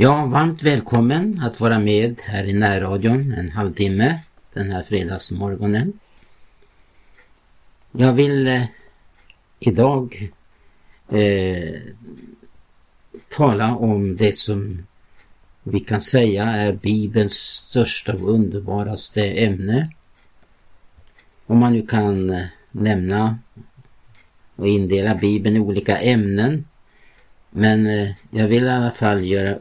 Ja, varmt välkommen att vara med här i närradion en halvtimme den här fredagsmorgonen. Jag vill eh, idag eh, tala om det som vi kan säga är Bibelns största och underbaraste ämne. Om man nu kan eh, nämna och indela Bibeln i olika ämnen. Men eh, jag vill i alla fall göra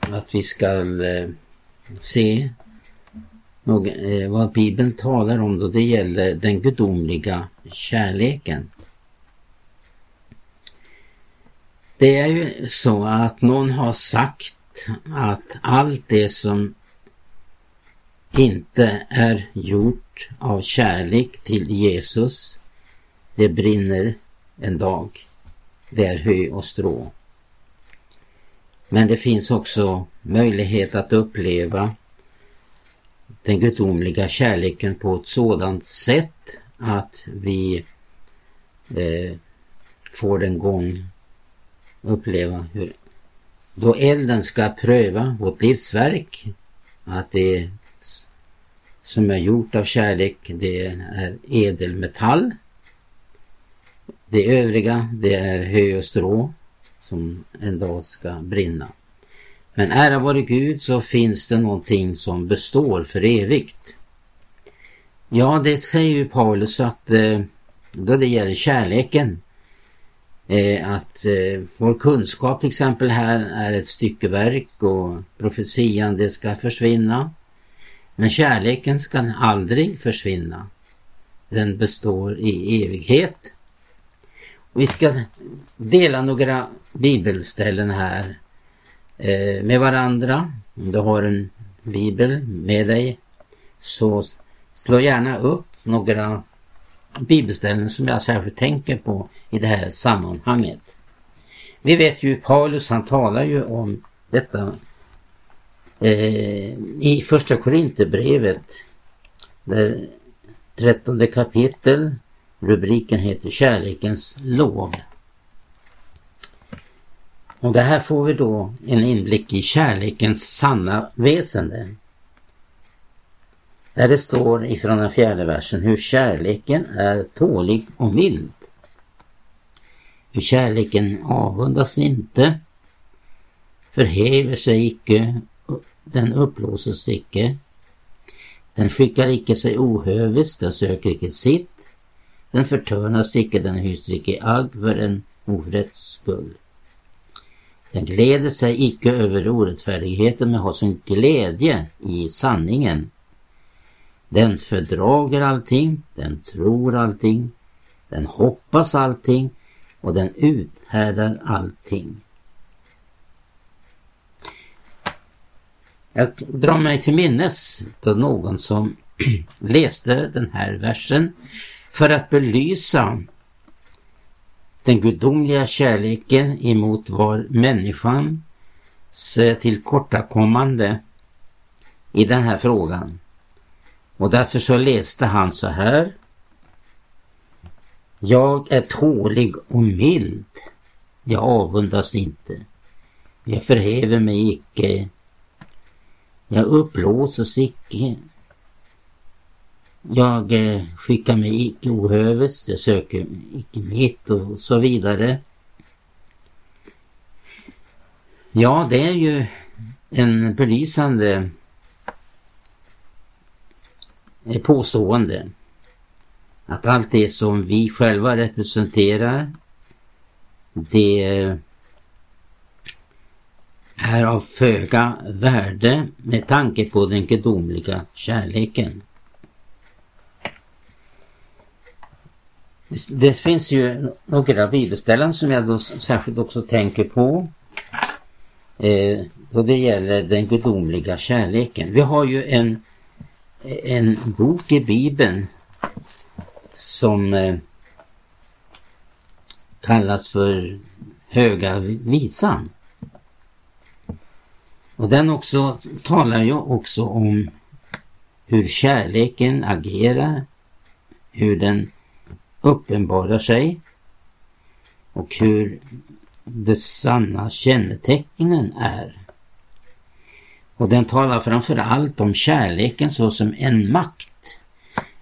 att vi ska eh, se eh, vad Bibeln talar om då det gäller den gudomliga kärleken. Det är ju så att någon har sagt att allt det som inte är gjort av kärlek till Jesus, det brinner en dag. Det är hö och strå. Men det finns också möjlighet att uppleva den gudomliga kärleken på ett sådant sätt att vi eh, får en gång uppleva hur då elden ska pröva vårt livsverk, att det som är gjort av kärlek, det är edelmetall. Det övriga, det är hö och strå som en dag ska brinna. Men ära vare Gud så finns det någonting som består för evigt. Ja, det säger ju Paulus att eh, då det gäller kärleken eh, att eh, vår kunskap till exempel här är ett styckeverk och profetian det ska försvinna. Men kärleken ska aldrig försvinna. Den består i evighet. Vi ska dela några bibelställen här eh, med varandra. Om du har en bibel med dig så slå gärna upp några bibelställen som jag särskilt tänker på i det här sammanhanget. Vi vet ju Paulus han talar ju om detta eh, i första Korinthierbrevet. det 13 kapitel, rubriken heter Kärlekens lov. Och det här får vi då en inblick i kärlekens sanna väsende. Där det står ifrån den fjärde versen hur kärleken är tålig och mild. Hur kärleken avundas inte, förhäver sig icke, den upplåses icke. Den skickar icke sig ohöviskt, den söker icke sitt. Den förtörnas icke, den hyser icke agg för en orätts skull. Den gläder sig icke över orättfärdigheten men har sin glädje i sanningen. Den fördrager allting, den tror allting, den hoppas allting och den uthärdar allting. Jag drar mig till minnes då någon som läste den här versen för att belysa den gudomliga kärleken emot var människans tillkortakommande i den här frågan. Och därför så läste han så här. Jag är tålig och mild. Jag avundas inte. Jag förhäver mig icke. Jag upplåses icke. Jag eh, skickar mig icke ohöves, jag söker icke mitt och så vidare. Ja, det är ju en belysande eh, påstående att allt det som vi själva representerar det eh, är av föga värde med tanke på den gudomliga kärleken. Det finns ju några bibelställen som jag då särskilt också tänker på eh, då det gäller den gudomliga kärleken. Vi har ju en en bok i Bibeln som eh, kallas för Höga visan. Och den också talar ju också om hur kärleken agerar, hur den uppenbarar sig och hur de sanna kännetecknen är. Och den talar framför allt om kärleken såsom en makt.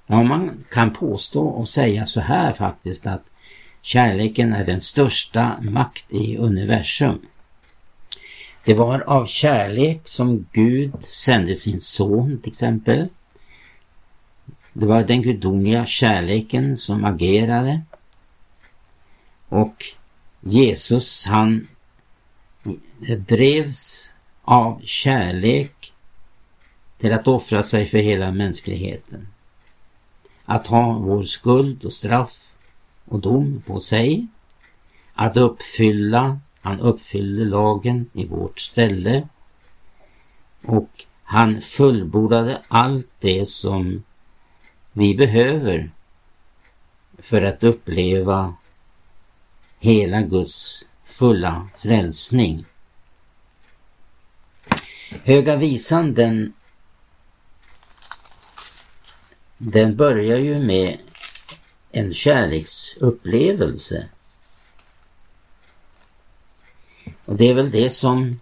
Ja, man kan påstå och säga så här faktiskt att kärleken är den största makt i universum. Det var av kärlek som Gud sände sin son till exempel. Det var den gudomliga kärleken som agerade. Och Jesus han drevs av kärlek till att offra sig för hela mänskligheten. Att ha vår skuld och straff och dom på sig. Att uppfylla, han uppfyllde lagen i vårt ställe. Och han fullbordade allt det som vi behöver för att uppleva hela Guds fulla frälsning. Höga visan den, den börjar ju med en kärleksupplevelse. Och det är väl det som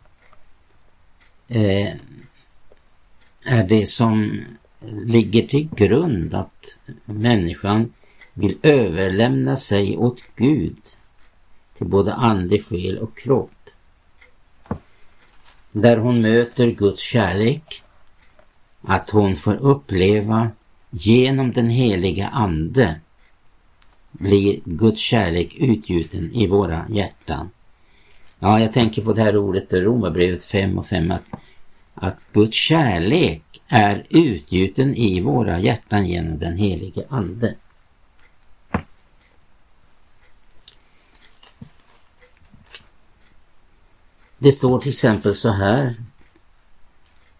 eh, är det som ligger till grund att människan vill överlämna sig åt Gud till både ande, själ och kropp där hon möter Guds kärlek, att hon får uppleva genom den heliga Ande blir Guds kärlek utgjuten i våra hjärtan. Ja, jag tänker på det här ordet i Romarbrevet 5 och 5 att, att Guds kärlek är utgjuten i våra hjärtan genom den helige Ande. Det står till exempel så här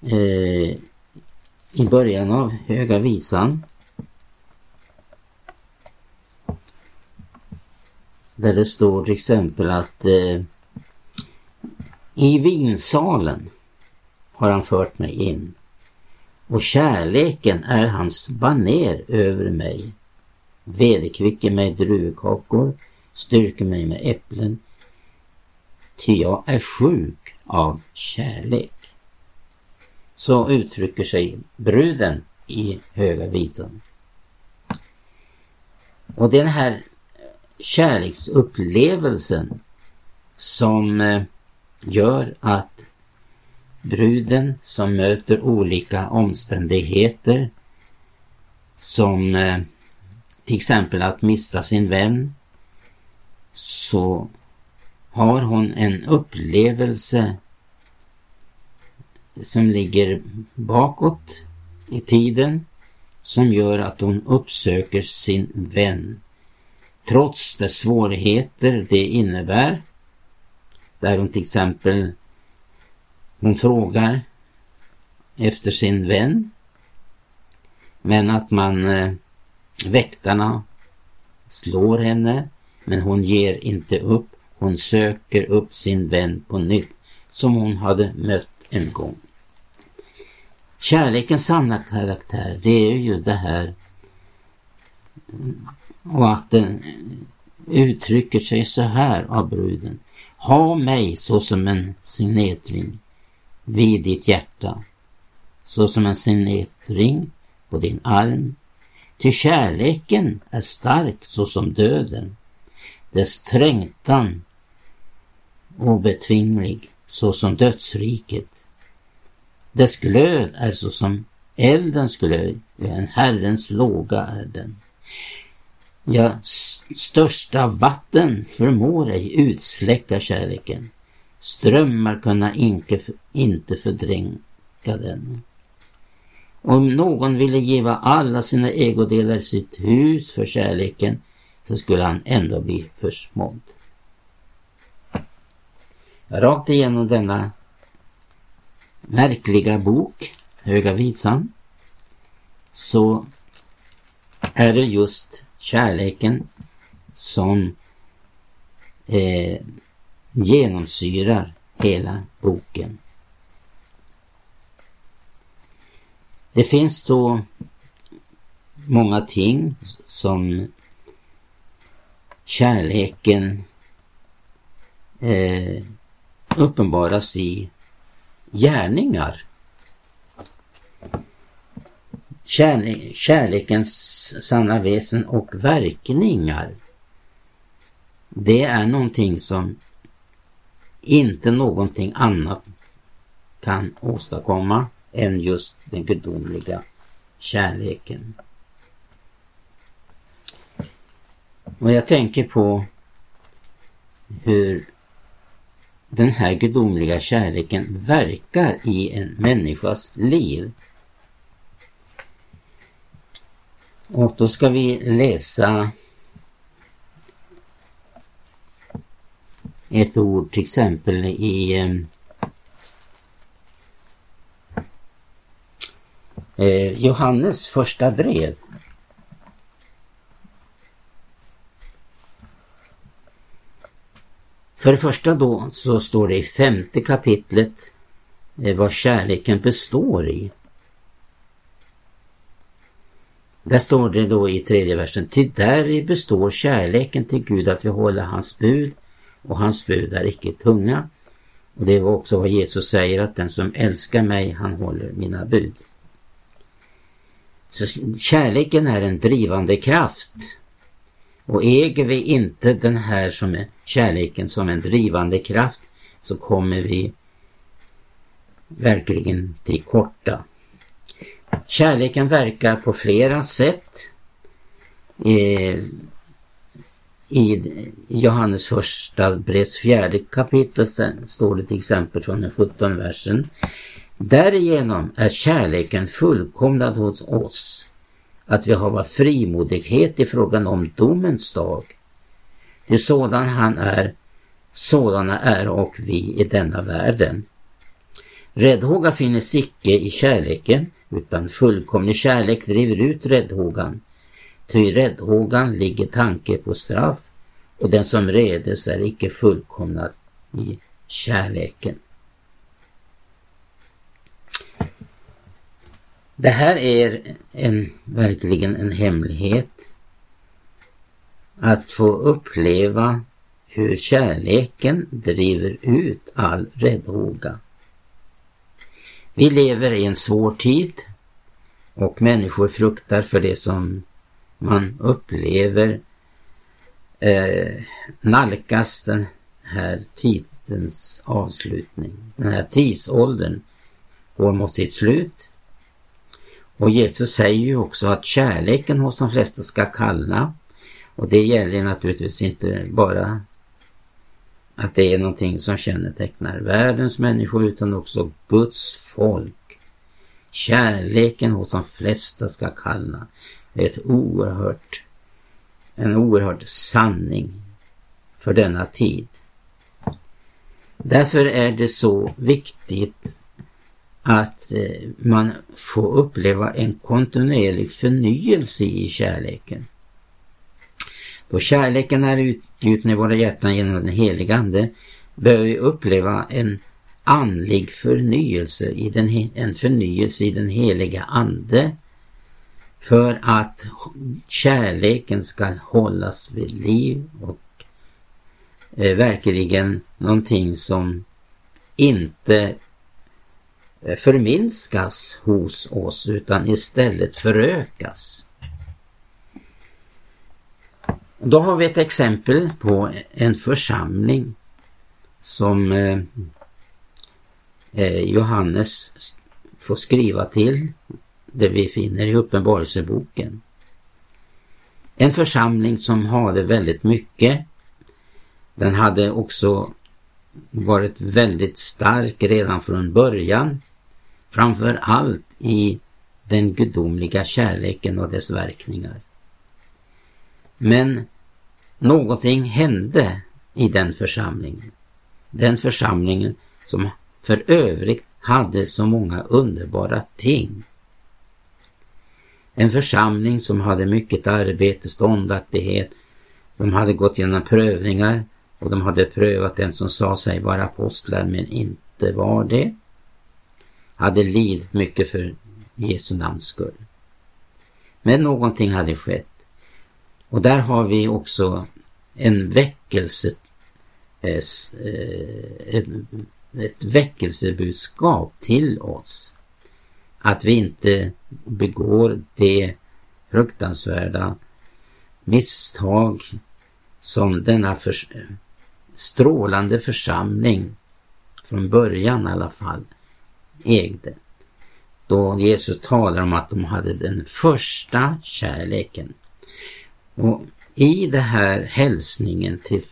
eh, i början av Höga Visan. Där det står till exempel att eh, i vinsalen har han fört mig in och kärleken är hans baner över mig. Vederkvicker mig druvkakor, styrker mig med äpplen, ty jag är sjuk av kärlek. Så uttrycker sig bruden i Höga Visan. Och den här eh, kärleksupplevelsen som eh, gör att bruden som möter olika omständigheter som eh, till exempel att mista sin vän så har hon en upplevelse som ligger bakåt i tiden som gör att hon uppsöker sin vän. Trots de svårigheter det innebär. Där hon till exempel hon frågar efter sin vän. Men att man eh, väktarna slår henne men hon ger inte upp hon söker upp sin vän på nytt, som hon hade mött en gång. Kärlekens sanna karaktär, det är ju det här och att den uttrycker sig så här av bruden. Ha mig såsom en signetring vid ditt hjärta, såsom en signetring på din arm. Till kärleken är stark såsom döden. Dess trängtan obetvinglig såsom dödsriket. Dess glöd är såsom eldens glöd, en Herrens låga är den. Ja, största vatten förmår ej utsläcka kärleken. Strömmar kunna inte, inte fördränka den. Om någon ville giva alla sina ägodelar sitt hus för kärleken så skulle han ändå bli försmådd rakt igenom denna märkliga bok, Höga Visan, så är det just kärleken som eh, genomsyrar hela boken. Det finns då många ting som kärleken eh, uppenbaras i gärningar. Kärle kärlekens sanna väsen och verkningar. Det är någonting som inte någonting annat kan åstadkomma än just den gudomliga kärleken. Och jag tänker på hur den här gudomliga kärleken verkar i en människas liv. Och då ska vi läsa ett ord till exempel i ehm, eh, Johannes första brev. För det första då så står det i femte kapitlet eh, vad kärleken består i. Där står det då i tredje versen, till däri består kärleken till Gud att vi håller hans bud och hans bud är icke tunga. Och det var också vad Jesus säger att den som älskar mig han håller mina bud. Så kärleken är en drivande kraft. Och äger vi inte den här som är kärleken som en drivande kraft så kommer vi verkligen till korta. Kärleken verkar på flera sätt. Eh, i Johannes första brevs fjärde kapitel står det till exempel från den 17 versen. Därigenom är kärleken fullkomnad hos oss, att vi har frimodighet i frågan om domens dag. Det är sådan han är, sådana är och vi i denna världen. Räddhåga finnes icke i kärleken, utan fullkomlig kärlek driver ut räddhågan. Ty i räddhågan ligger tanke på straff och den som redes är icke fullkomnad i kärleken. Det här är en, verkligen en hemlighet. Att få uppleva hur kärleken driver ut all räddhåga. Vi lever i en svår tid och människor fruktar för det som man upplever eh, nalkas den här tidens avslutning. Den här tidsåldern går mot sitt slut. Och Jesus säger ju också att kärleken hos de flesta ska kallna. Och det gäller naturligtvis inte bara att det är någonting som kännetecknar världens människor utan också Guds folk. Kärleken hos de flesta ska kallna. Ett oerhört, en oerhört sanning för denna tid. Därför är det så viktigt att eh, man får uppleva en kontinuerlig förnyelse i kärleken. Då kärleken är utgjuten i våra hjärtan genom den heliga Ande behöver vi uppleva en andlig förnyelse, i den, en förnyelse i den heliga Ande för att kärleken ska hållas vid liv och eh, verkligen någonting som inte eh, förminskas hos oss utan istället förökas. Då har vi ett exempel på en församling som eh, eh Johannes får skriva till, det vi finner i Uppenbarelseboken. En församling som hade väldigt mycket. Den hade också varit väldigt stark redan från början. Framför allt i den gudomliga kärleken och dess verkningar. Men någonting hände i den församlingen. Den församlingen som för övrigt hade så många underbara ting. En församling som hade mycket arbete, ståndaktighet. De hade gått igenom prövningar och de hade prövat den som sa sig vara apostlar men inte var det. Hade lidit mycket för Jesu namns skull. Men någonting hade skett. Och där har vi också en väckelse eh, eh, ett väckelsebudskap till oss. Att vi inte begår det fruktansvärda misstag som denna för, strålande församling från början i alla fall ägde. Då Jesus talar om att de hade den första kärleken. Och i det här hälsningen till,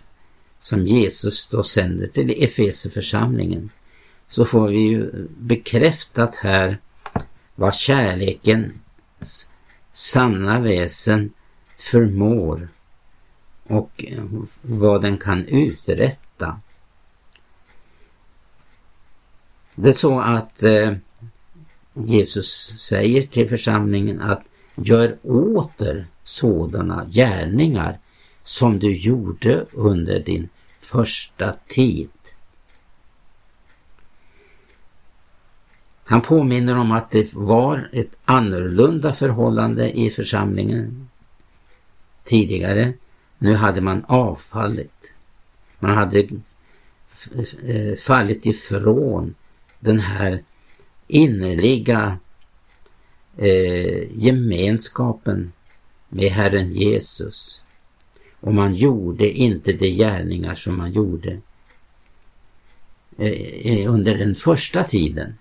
som Jesus då sänder till Efeserförsamlingen så får vi ju bekräftat här vad kärlekens sanna väsen förmår och eh, vad den kan uträtta. Det är så att eh, Jesus säger till församlingen att gör åter sådana gärningar som du gjorde under din första tid. Han påminner om att det var ett annorlunda förhållande i församlingen tidigare. Nu hade man avfallit. Man hade eh, fallit ifrån den här innerliga eh, gemenskapen med Herren Jesus. Och man gjorde inte de gärningar som man gjorde eh, eh under den första tiden.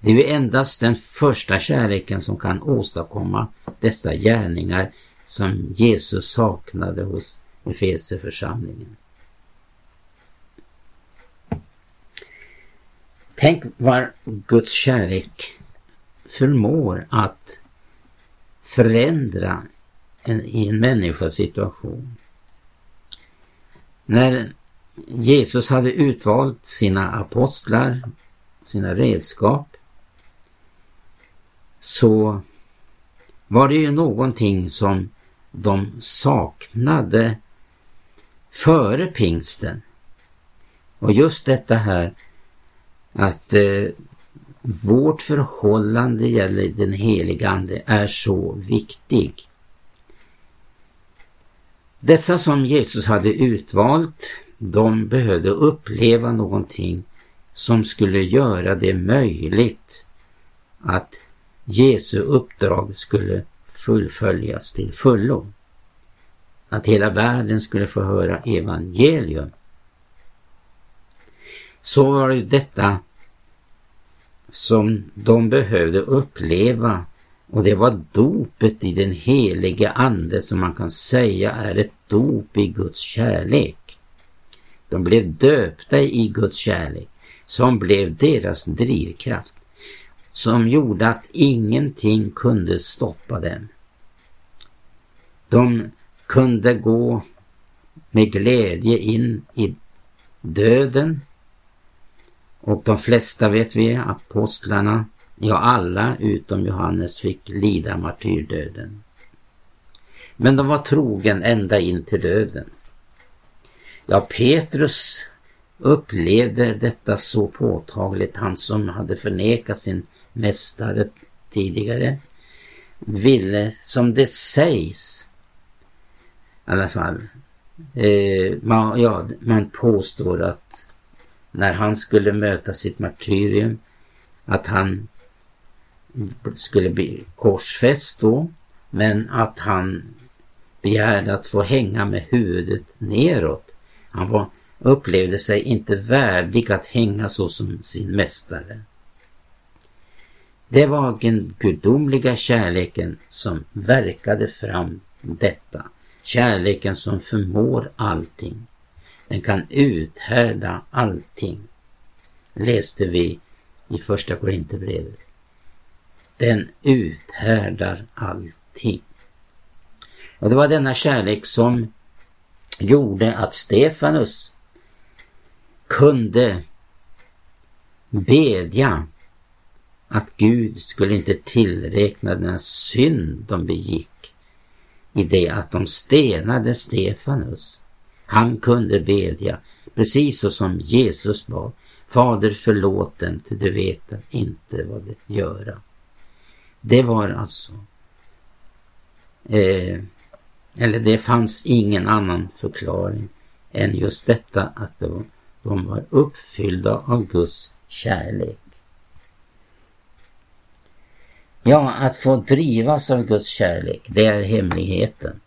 Det är ju endast den första kärleken som kan åstadkomma dessa gärningar som Jesus saknade hos Efeserförsamlingen. Tänk vad Guds kärlek förmår att förändra en, i en människas situation. När Jesus hade utvalt sina apostlar, sina redskap, så var det ju någonting som de saknade före pingsten. Och just detta här att eh, vårt förhållande gäller den heliga Ande är så viktig. Dessa som Jesus hade utvalt, de behövde uppleva någonting som skulle göra det möjligt att Jesu uppdrag skulle fullföljas till fullo. Att hela världen skulle få höra evangelium. Så var det detta som de behövde uppleva och det var dopet i den helige ande som man kan säga är ett dop i Guds kärlek. De blev döpta i Guds kärlek som blev deras drivkraft som gjorde att ingenting kunde stoppa dem. De kunde gå med glädje in i döden och de flesta vet vi, apostlarna, ja alla utom Johannes fick lida martyrdöden. Men de var trogen ända in till döden. Ja, Petrus upplevde detta så påtagligt, han som hade förnekat sin mästare tidigare, ville, som det sägs, i alla fall, eh, man, ja, man påstår att när han skulle möta sitt martyrium, att han skulle bli korsfäst då, men att han begärde att få hänga med huvudet neråt. Han var, upplevde sig inte värdig att hänga så som sin mästare. Det var den gudomliga kärleken som verkade fram detta. Kärleken som förmår allting. Den kan uthärda allting. Läste vi i första Korinthierbrevet. Den uthärdar allting. Och det var denna kärlek som gjorde att Stefanus kunde bedja att Gud skulle inte tillräkna den synd de begick i det att de stenade Stefanus. Han kunde bedja, precis så som Jesus bad. Fader förlåt dem, till de vet inte vad de göra. Det var alltså, eh, eller det fanns ingen annan förklaring än just detta att de, de var uppfyllda av Guds kärlek. Ja, att få drivas av Guds kärlek, det är hemligheten.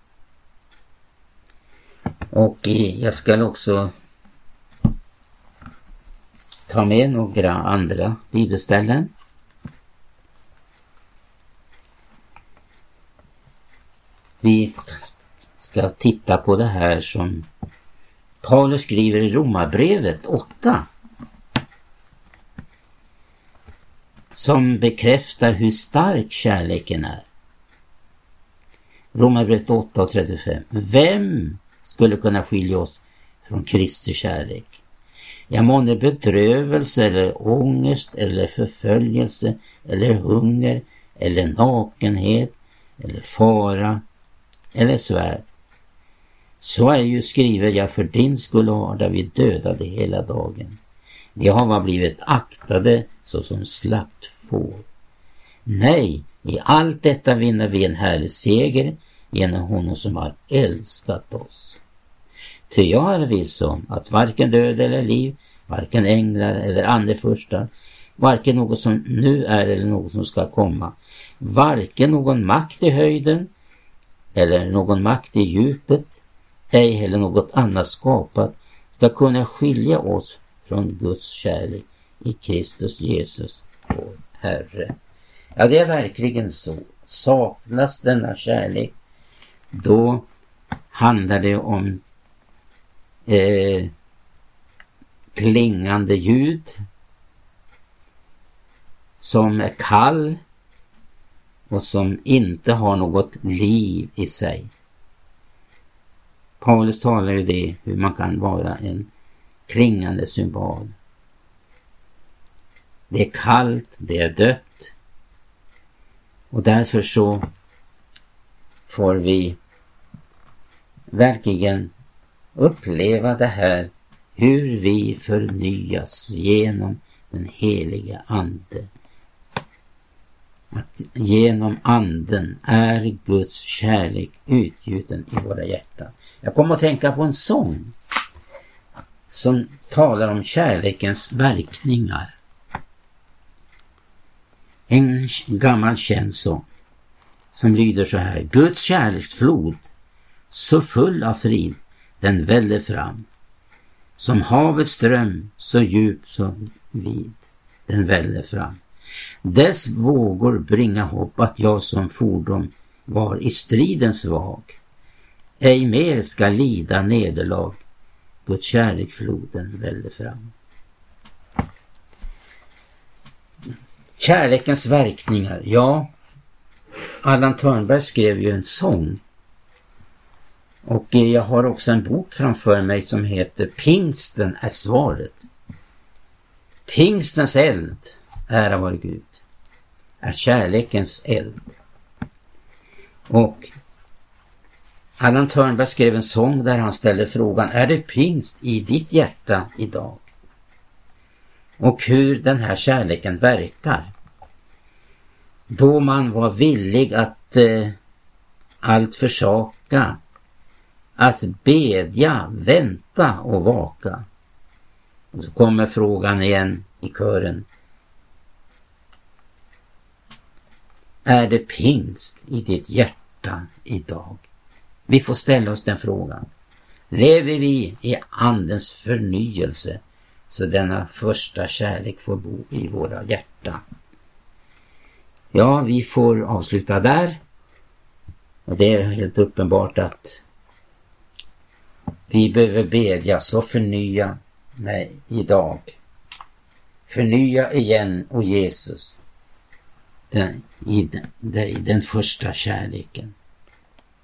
Och jag ska också ta med några andra bibelställen. Vi ska titta på det här som Paulus skriver i Romarbrevet 8. Som bekräftar hur stark kärleken är. Romarbrevet 8.35. Vem skulle kunna skilja oss från Kristi kärlek? Ja, månne bedrövelse eller ångest eller förföljelse eller hunger eller nakenhet eller fara eller svärd. Så är ju skriver jag för din skull har vi dödade hela dagen. Vi har blivit aktade såsom slaktfår. Nej, i allt detta vinner vi en härlig seger genom honom som har älskat oss. Ty jag är viss om att varken död eller liv, varken änglar eller andefurstar, varken något som nu är eller något som ska komma, varken någon makt i höjden eller någon makt i djupet, ej heller något annat skapat, ska kunna skilja oss från Guds kärlek i Kristus Jesus, vår Herre. Ja, det är verkligen så. Saknas denna kärlek, då handlar det om eh, klingande ljud som är kall och som inte har något liv i sig. Paulus talar ju det hur man kan vara en klingande symbol. Det är kallt, det är dött och därför så får vi verkligen uppleva det här hur vi förnyas genom den heliga Ande. Att genom Anden är Guds kärlek utgjuten i våra hjärtan. Jag kommer att tänka på en sång som talar om kärlekens verkningar. En gammal känd sång som lyder så här. Guds kärleksflod, så full av frid, den väller fram. Som havets ström, så djup, så vid, den väller fram. Dess vågor bringa hopp att jag som fordon var i striden svag. Ej mer ska lida nederlag, Guds kärleksfloden väller fram. Kärlekens verkningar, ja. Allan Törnberg skrev ju en sång och jag har också en bok framför mig som heter Pingsten är svaret. Pingstens eld, ära vare Gud, är kärlekens eld. Och Allan Törnberg skrev en sång där han ställer frågan, är det pingst i ditt hjärta idag? Och hur den här kärleken verkar. Då man var villig att eh, allt försaka att bedja, vänta och vaka. Och så kommer frågan igen i kören. Är det pingst i ditt hjärta idag? Vi får ställa oss den frågan. Lever vi i Andens förnyelse så denna första kärlek får bo i våra hjärtan? Ja, vi får avsluta där. Och det är helt uppenbart att vi behöver bedja. Så förnya mig idag. Förnya igen och Jesus den, i, den, i den första kärleken.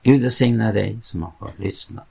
Gud välsigna dig som har lyssnat.